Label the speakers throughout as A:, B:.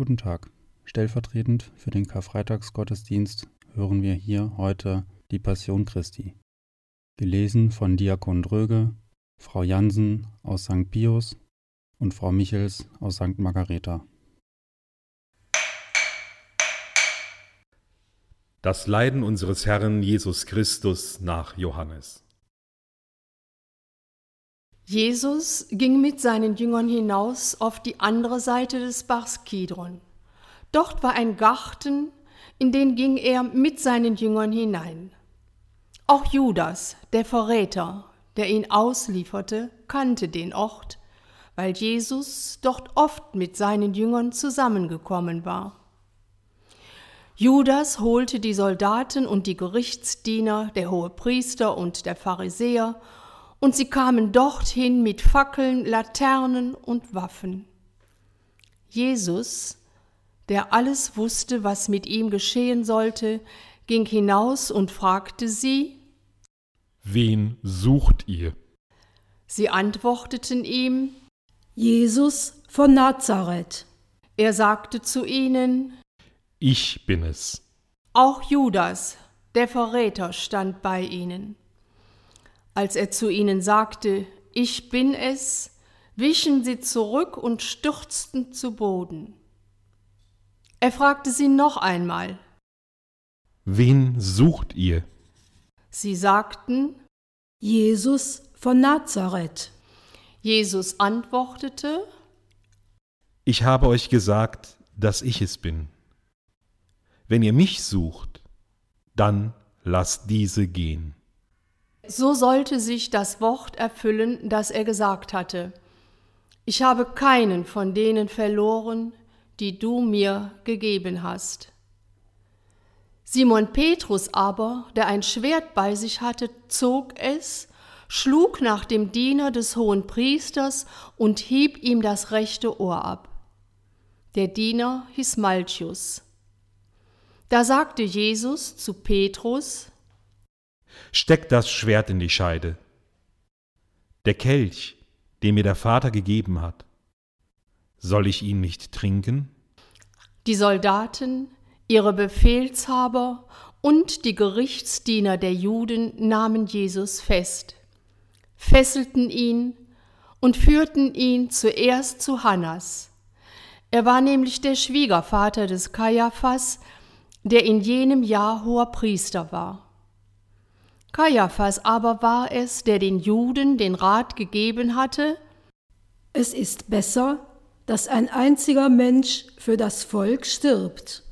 A: Guten Tag. Stellvertretend für den Karfreitagsgottesdienst hören wir hier heute die Passion Christi. Gelesen von Diakon Dröge, Frau Jansen aus St. Pius und Frau Michels aus St. Margareta.
B: Das Leiden unseres Herrn Jesus Christus nach Johannes.
C: Jesus ging mit seinen Jüngern hinaus auf die andere Seite des Bachs Kidron. Dort war ein Garten, in den ging er mit seinen Jüngern hinein. Auch Judas, der Verräter, der ihn auslieferte, kannte den Ort, weil Jesus dort oft mit seinen Jüngern zusammengekommen war. Judas holte die Soldaten und die Gerichtsdiener, der Hohepriester und der Pharisäer und sie kamen dorthin mit Fackeln, Laternen und Waffen. Jesus, der alles wusste, was mit ihm geschehen sollte, ging hinaus und fragte sie,
B: Wen sucht ihr?
C: Sie antworteten ihm,
D: Jesus von Nazareth.
C: Er sagte zu ihnen,
B: Ich bin es.
C: Auch Judas, der Verräter, stand bei ihnen. Als er zu ihnen sagte, ich bin es, wichen sie zurück und stürzten zu Boden. Er fragte sie noch einmal.
B: Wen sucht ihr?
C: Sie sagten,
D: Jesus von Nazareth.
C: Jesus antwortete,
B: Ich habe euch gesagt, dass ich es bin. Wenn ihr mich sucht, dann lasst diese gehen.
C: So sollte sich das Wort erfüllen, das er gesagt hatte. Ich habe keinen von denen verloren, die du mir gegeben hast. Simon Petrus aber, der ein Schwert bei sich hatte, zog es, schlug nach dem Diener des hohen Priesters und hieb ihm das rechte Ohr ab. Der Diener hieß Malchus. Da sagte Jesus zu Petrus,
B: Steck das Schwert in die Scheide. Der Kelch, den mir der Vater gegeben hat, soll ich ihn nicht trinken?
C: Die Soldaten, ihre Befehlshaber und die Gerichtsdiener der Juden nahmen Jesus fest, fesselten ihn und führten ihn zuerst zu Hannas. Er war nämlich der Schwiegervater des Kaiaphas, der in jenem Jahr hoher Priester war. Kaiaphas aber war es, der den Juden den Rat gegeben hatte,
D: Es ist besser, dass ein einziger Mensch für das Volk stirbt.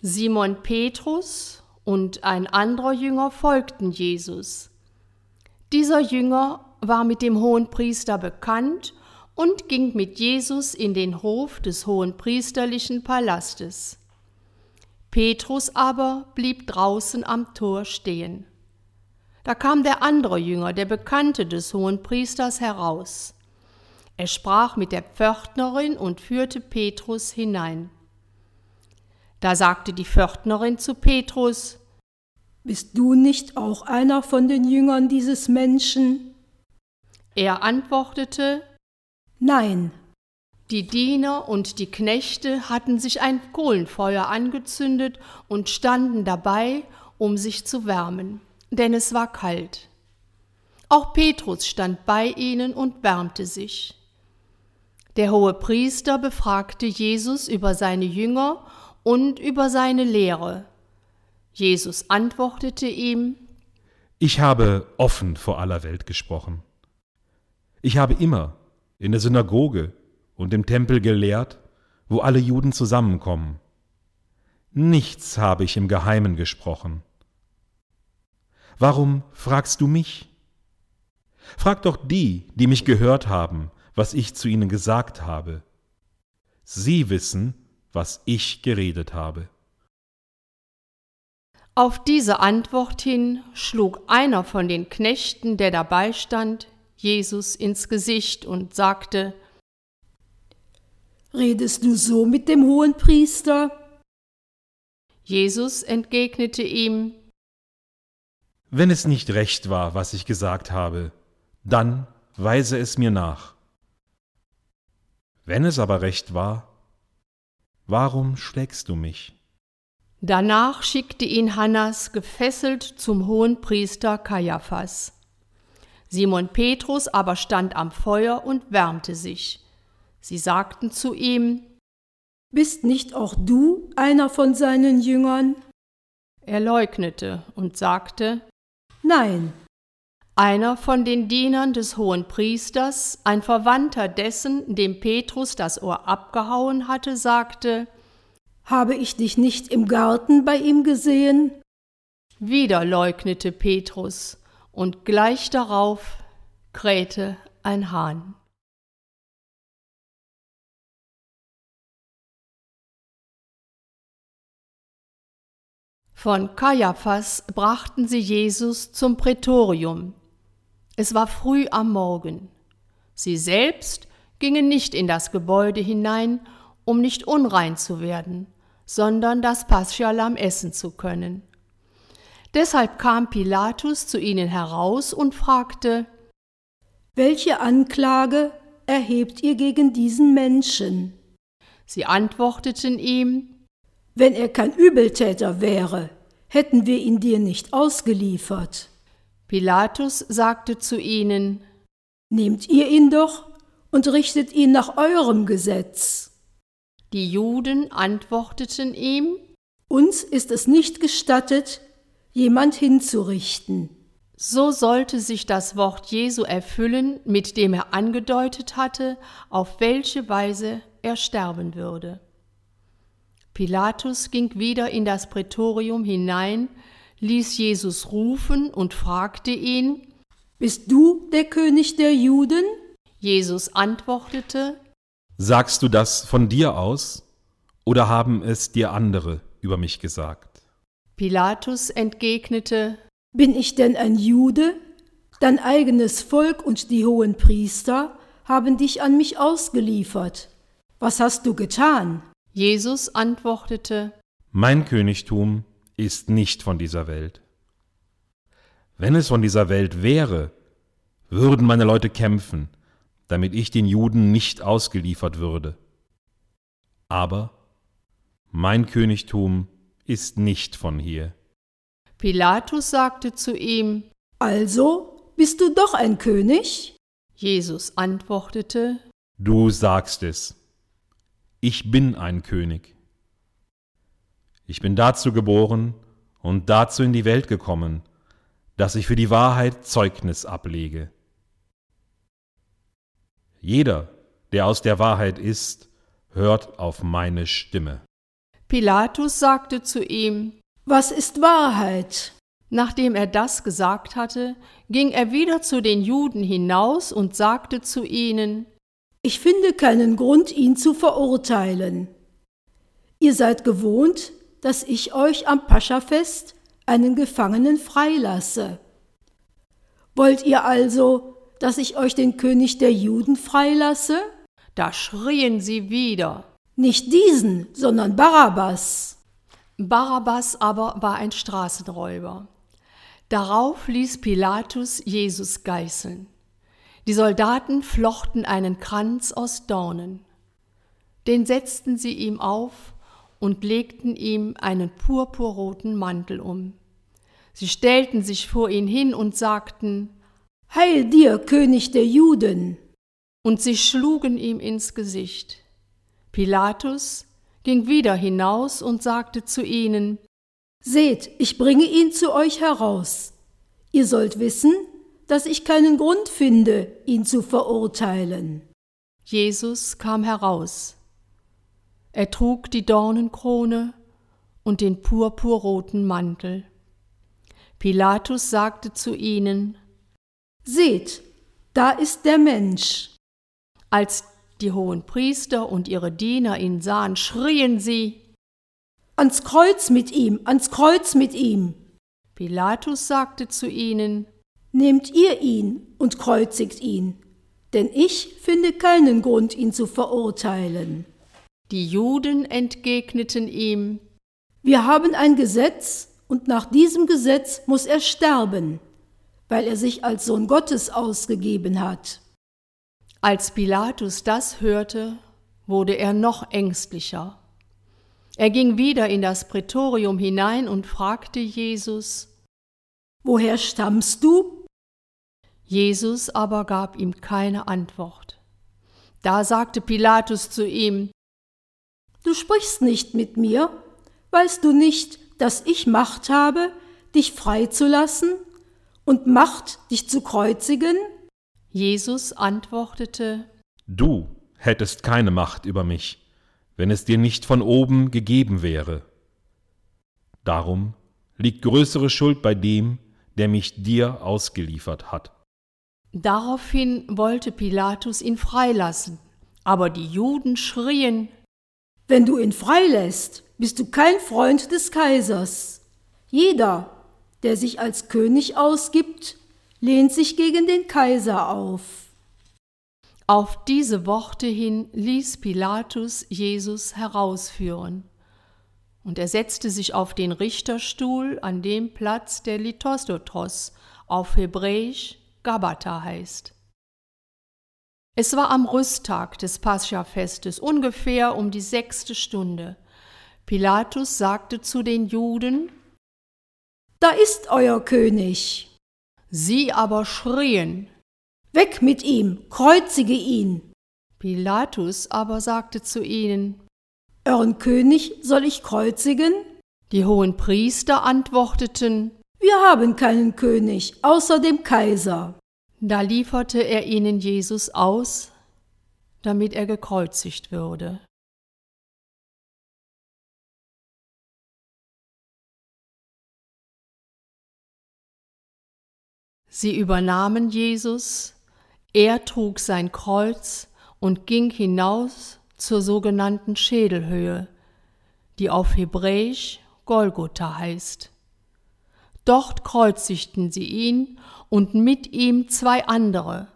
C: Simon Petrus und ein anderer Jünger folgten Jesus. Dieser Jünger war mit dem Hohenpriester bekannt und ging mit Jesus in den Hof des hohenpriesterlichen Palastes. Petrus aber blieb draußen am Tor stehen. Da kam der andere Jünger, der Bekannte des Hohenpriesters, heraus. Er sprach mit der Pförtnerin und führte Petrus hinein. Da sagte die Pförtnerin zu Petrus,
D: Bist du nicht auch einer von den Jüngern dieses Menschen?
C: Er antwortete,
D: Nein.
C: Die Diener und die Knechte hatten sich ein Kohlenfeuer angezündet und standen dabei, um sich zu wärmen, denn es war kalt. Auch Petrus stand bei ihnen und wärmte sich. Der hohe Priester befragte Jesus über seine Jünger und über seine Lehre. Jesus antwortete ihm,
B: Ich habe offen vor aller Welt gesprochen. Ich habe immer in der Synagoge und im Tempel gelehrt, wo alle Juden zusammenkommen. Nichts habe ich im Geheimen gesprochen. Warum fragst du mich? Frag doch die, die mich gehört haben, was ich zu ihnen gesagt habe. Sie wissen, was ich geredet habe.
C: Auf diese Antwort hin schlug einer von den Knechten, der dabei stand, Jesus ins Gesicht und sagte,
D: Redest du so mit dem hohen Priester?
C: Jesus entgegnete ihm,
B: Wenn es nicht recht war, was ich gesagt habe, dann weise es mir nach. Wenn es aber recht war, warum schlägst du mich?
C: Danach schickte ihn Hannas gefesselt zum Hohenpriester Kaiaphas. Simon Petrus aber stand am Feuer und wärmte sich. Sie sagten zu ihm,
D: Bist nicht auch du einer von seinen Jüngern?
C: Er leugnete und sagte,
D: Nein.
C: Einer von den Dienern des Hohenpriesters, ein Verwandter dessen, dem Petrus das Ohr abgehauen hatte, sagte,
D: Habe ich dich nicht im Garten bei ihm gesehen?
C: Wieder leugnete Petrus, und gleich darauf krähte ein Hahn. Von Kaiaphas brachten sie Jesus zum Prätorium. Es war früh am Morgen. Sie selbst gingen nicht in das Gebäude hinein, um nicht unrein zu werden, sondern das Paschalamm essen zu können. Deshalb kam Pilatus zu ihnen heraus und fragte,
D: Welche Anklage erhebt ihr gegen diesen Menschen?
C: Sie antworteten ihm,
D: Wenn er kein Übeltäter wäre, hätten wir ihn dir nicht ausgeliefert.
C: Pilatus sagte zu ihnen,
D: Nehmt ihr ihn doch und richtet ihn nach eurem Gesetz.
C: Die Juden antworteten ihm,
D: Uns ist es nicht gestattet, jemand hinzurichten.
C: So sollte sich das Wort Jesu erfüllen, mit dem er angedeutet hatte, auf welche Weise er sterben würde. Pilatus ging wieder in das Prätorium hinein, ließ Jesus rufen und fragte ihn,
D: Bist du der König der Juden?
C: Jesus antwortete,
B: Sagst du das von dir aus, oder haben es dir andere über mich gesagt?
C: Pilatus entgegnete,
D: Bin ich denn ein Jude? Dein eigenes Volk und die hohen Priester haben dich an mich ausgeliefert. Was hast du getan?
C: Jesus antwortete,
B: Mein Königtum ist nicht von dieser Welt. Wenn es von dieser Welt wäre, würden meine Leute kämpfen, damit ich den Juden nicht ausgeliefert würde. Aber mein Königtum ist nicht von hier.
C: Pilatus sagte zu ihm,
D: Also bist du doch ein König?
C: Jesus antwortete,
B: Du sagst es. Ich bin ein König. Ich bin dazu geboren und dazu in die Welt gekommen, dass ich für die Wahrheit Zeugnis ablege. Jeder, der aus der Wahrheit ist, hört auf meine Stimme.
C: Pilatus sagte zu ihm,
D: Was ist Wahrheit?
C: Nachdem er das gesagt hatte, ging er wieder zu den Juden hinaus und sagte zu ihnen,
D: Ich finde keinen Grund, ihn zu verurteilen. Ihr seid gewohnt, dass ich euch am Paschafest einen Gefangenen freilasse. Wollt ihr also, dass ich euch den König der Juden freilasse?
C: da schrien sie wieder.
D: Nicht diesen, sondern Barabbas.
C: Barabbas aber war ein Straßenräuber. Darauf ließ Pilatus Jesus geißeln. Die Soldaten flochten einen Kranz aus Dornen. Den setzten sie ihm auf und legten ihm einen purpurroten Mantel um. Sie stellten sich vor ihn hin und sagten,
D: Heil dir, König der Juden!
C: und sie schlugen ihm ins Gesicht. Pilatus ging wieder hinaus und sagte zu ihnen,
D: Seht, ich bringe ihn zu euch heraus. Ihr sollt wissen, dass ich keinen Grund finde, ihn zu verurteilen.
C: Jesus kam heraus. Er trug die Dornenkrone und den purpurroten Mantel. Pilatus sagte zu ihnen,
D: Seht, da ist der Mensch.
C: als die hohen Priester und ihre Diener ihn sahen, schrien sie.
D: Ans Kreuz mit ihm, ans Kreuz mit ihm.
C: Pilatus sagte zu ihnen,
D: Nehmt ihr ihn und kreuzigt ihn, denn ich finde keinen Grund, ihn zu verurteilen.
C: die Juden entgegneten ihm,
D: Wir haben ein Gesetz, und nach diesem Gesetz muss er sterben, weil er sich als Sohn Gottes ausgegeben hat.
C: Als Pilatus das hörte, wurde er noch ängstlicher. Er ging wieder in das Prätorium hinein und fragte Jesus,
D: Woher stammst du?
C: Jesus aber gab ihm keine Antwort. Da sagte Pilatus zu ihm,
D: Du sprichst nicht mit mir, weißt du nicht, dass ich Macht habe, dich freizulassen und Macht, dich zu kreuzigen?
C: Jesus antwortete,
B: Du hättest keine Macht über mich, wenn es dir nicht von oben gegeben wäre. Darum liegt größere Schuld bei dem, der mich dir ausgeliefert hat.
C: Daraufhin wollte Pilatus ihn freilassen, aber die Juden schrien,
D: Wenn du ihn freilässt, bist du kein Freund des Kaisers. Jeder, der sich als König ausgibt, lehnt sich gegen den Kaiser auf.
C: Auf diese Worte hin ließ Pilatus Jesus herausführen. Und er setzte sich auf den Richterstuhl an dem Platz, der Lithosotros auf Hebräisch Gabata heißt. Es war am Rüsttag des Paschafestes, ungefähr um die sechste Stunde. Pilatus sagte zu den Juden,
D: Da ist euer König.
C: Sie aber schrien.
D: Weg mit ihm, kreuzige ihn.
C: Pilatus aber sagte zu ihnen,
D: Euren König soll ich kreuzigen?
C: Die hohen Priester antworteten,
D: Wir haben keinen König außer dem Kaiser.
C: Da lieferte er ihnen Jesus aus, damit er gekreuzigt würde. Sie übernahmen Jesus, er trug sein Kreuz und ging hinaus zur sogenannten Schädelhöhe, die auf Hebräisch Golgotha heißt. Dort kreuzigten sie ihn und mit ihm zwei andere,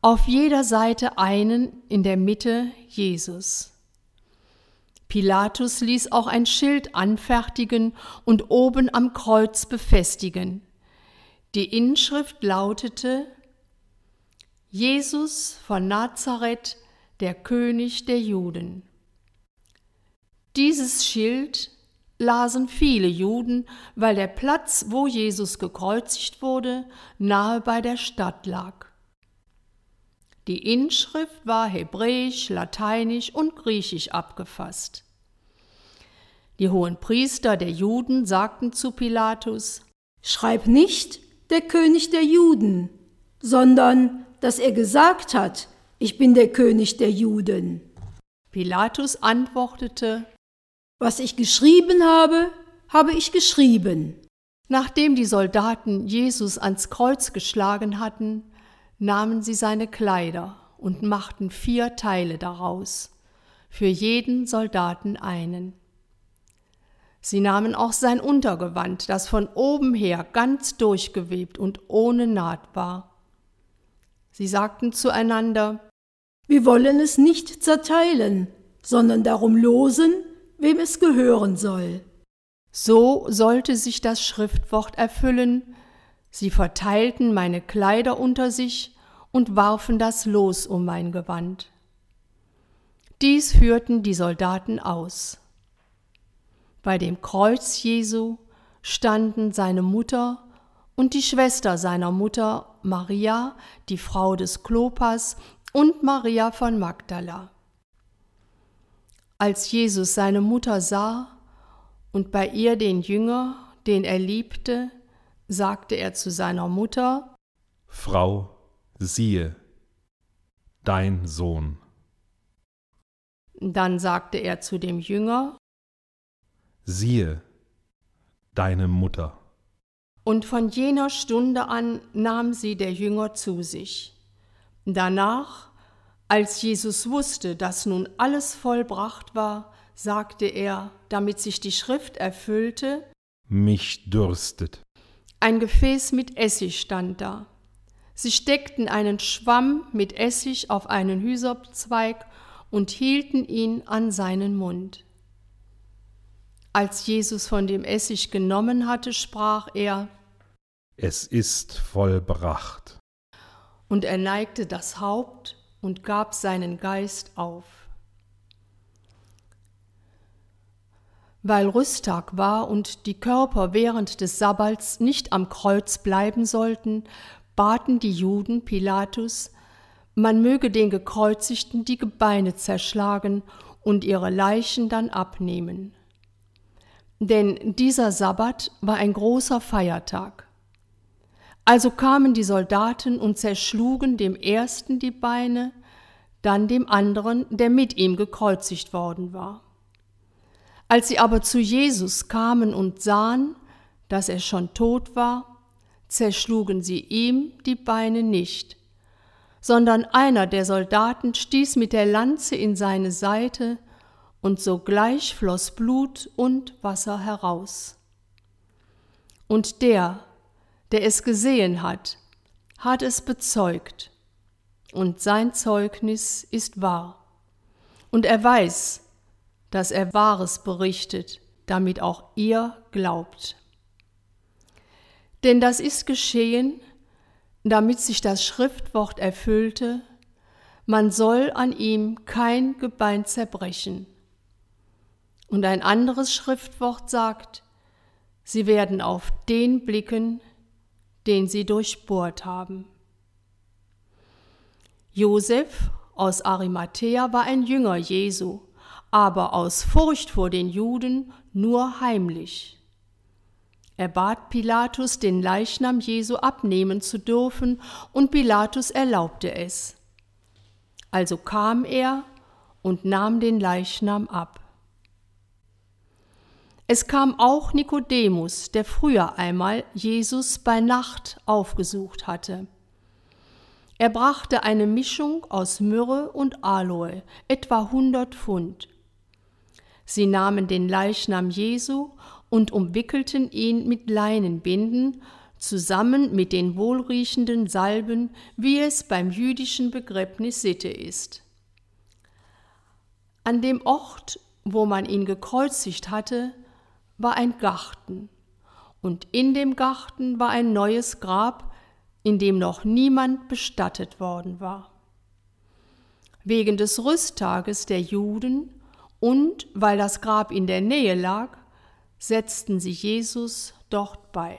C: auf jeder Seite einen, in der Mitte Jesus. Pilatus ließ auch ein Schild anfertigen und oben am Kreuz befestigen. Die Inschrift lautete Jesus von Nazareth, der König der Juden. Dieses Schild lasen viele Juden, weil der Platz, wo Jesus gekreuzigt wurde, nahe bei der Stadt lag. Die Inschrift war hebräisch, lateinisch und griechisch abgefasst. Die hohen Priester der Juden sagten zu Pilatus,
D: Schreib nicht der König der Juden, sondern dass er gesagt hat, ich bin der König der Juden.
C: Pilatus antwortete,
D: Was ich geschrieben habe, habe ich geschrieben.
C: Nachdem die Soldaten Jesus ans Kreuz geschlagen hatten, nahmen sie seine Kleider und machten vier Teile daraus, für jeden Soldaten einen. Sie nahmen auch sein Untergewand, das von oben her ganz durchgewebt und ohne Naht war. Sie sagten zueinander,
D: Wir wollen es nicht zerteilen, sondern darum losen, wem es gehören soll.
C: So sollte sich das Schriftwort erfüllen, sie verteilten meine Kleider unter sich und warfen das Los um mein Gewand. Dies führten die Soldaten aus. Bei dem Kreuz Jesu standen seine Mutter und die Schwester seiner Mutter Maria, die Frau des Klopas, und Maria von Magdala. Als Jesus seine Mutter sah und bei ihr den Jünger, den er liebte, sagte er zu seiner Mutter,
B: Frau, siehe, dein Sohn.
C: Dann sagte er zu dem Jünger,
B: Siehe, deine Mutter.
C: Und von jener Stunde an nahm sie der Jünger zu sich. Danach, als Jesus wusste, dass nun alles vollbracht war, sagte er, damit sich die Schrift erfüllte,
B: Mich dürstet.
C: ein Gefäß mit Essig stand da. Sie steckten einen Schwamm mit Essig auf einen Hysopzweig und hielten ihn an seinen Mund. Als Jesus von dem Essig genommen hatte, sprach er,
B: Es ist vollbracht.
C: und er neigte das Haupt und gab seinen Geist auf. Weil Rüsttag war und die Körper während des Sabbats nicht am Kreuz bleiben sollten, baten die Juden Pilatus, man möge den Gekreuzigten die Gebeine zerschlagen und ihre Leichen dann abnehmen. Denn dieser Sabbat war ein großer Feiertag. Also kamen die Soldaten und zerschlugen dem ersten die Beine, dann dem anderen, der mit ihm gekreuzigt worden war. Als sie aber zu Jesus kamen und sahen, dass er schon tot war, zerschlugen sie ihm die Beine nicht, sondern einer der Soldaten stieß mit der Lanze in seine Seite, und sogleich floss Blut und Wasser heraus. Und der, der es gesehen hat, hat es bezeugt, und sein Zeugnis ist wahr. Und er weiß, dass er Wahres berichtet, damit auch ihr glaubt. Denn das ist geschehen, damit sich das Schriftwort erfüllte, man soll an ihm kein Gebein zerbrechen. Und ein anderes Schriftwort sagt, sie werden auf den blicken, den sie durchbohrt haben. Josef aus Arimathea war ein Jünger Jesu aber aus Furcht vor den Juden nur heimlich. Er bat Pilatus, den Leichnam Jesu abnehmen zu dürfen, und Pilatus erlaubte es. Also kam er und nahm den Leichnam ab. Es kam auch Nikodemus, der früher einmal Jesus bei Nacht aufgesucht hatte. Er brachte eine Mischung aus Myrrhe und Aloe, etwa hundert Pfund. Sie nahmen den Leichnam Jesu und umwickelten ihn mit Leinenbinden, zusammen mit den wohlriechenden Salben, wie es beim jüdischen Begräbnis Sitte ist. An dem Ort, wo man ihn gekreuzigt hatte, war ein Garten, und in dem Garten war ein neues Grab, in dem noch niemand bestattet worden war. Wegen des Rüsttages der Juden und weil das Grab in der Nähe lag, setzten sie Jesus dort bei.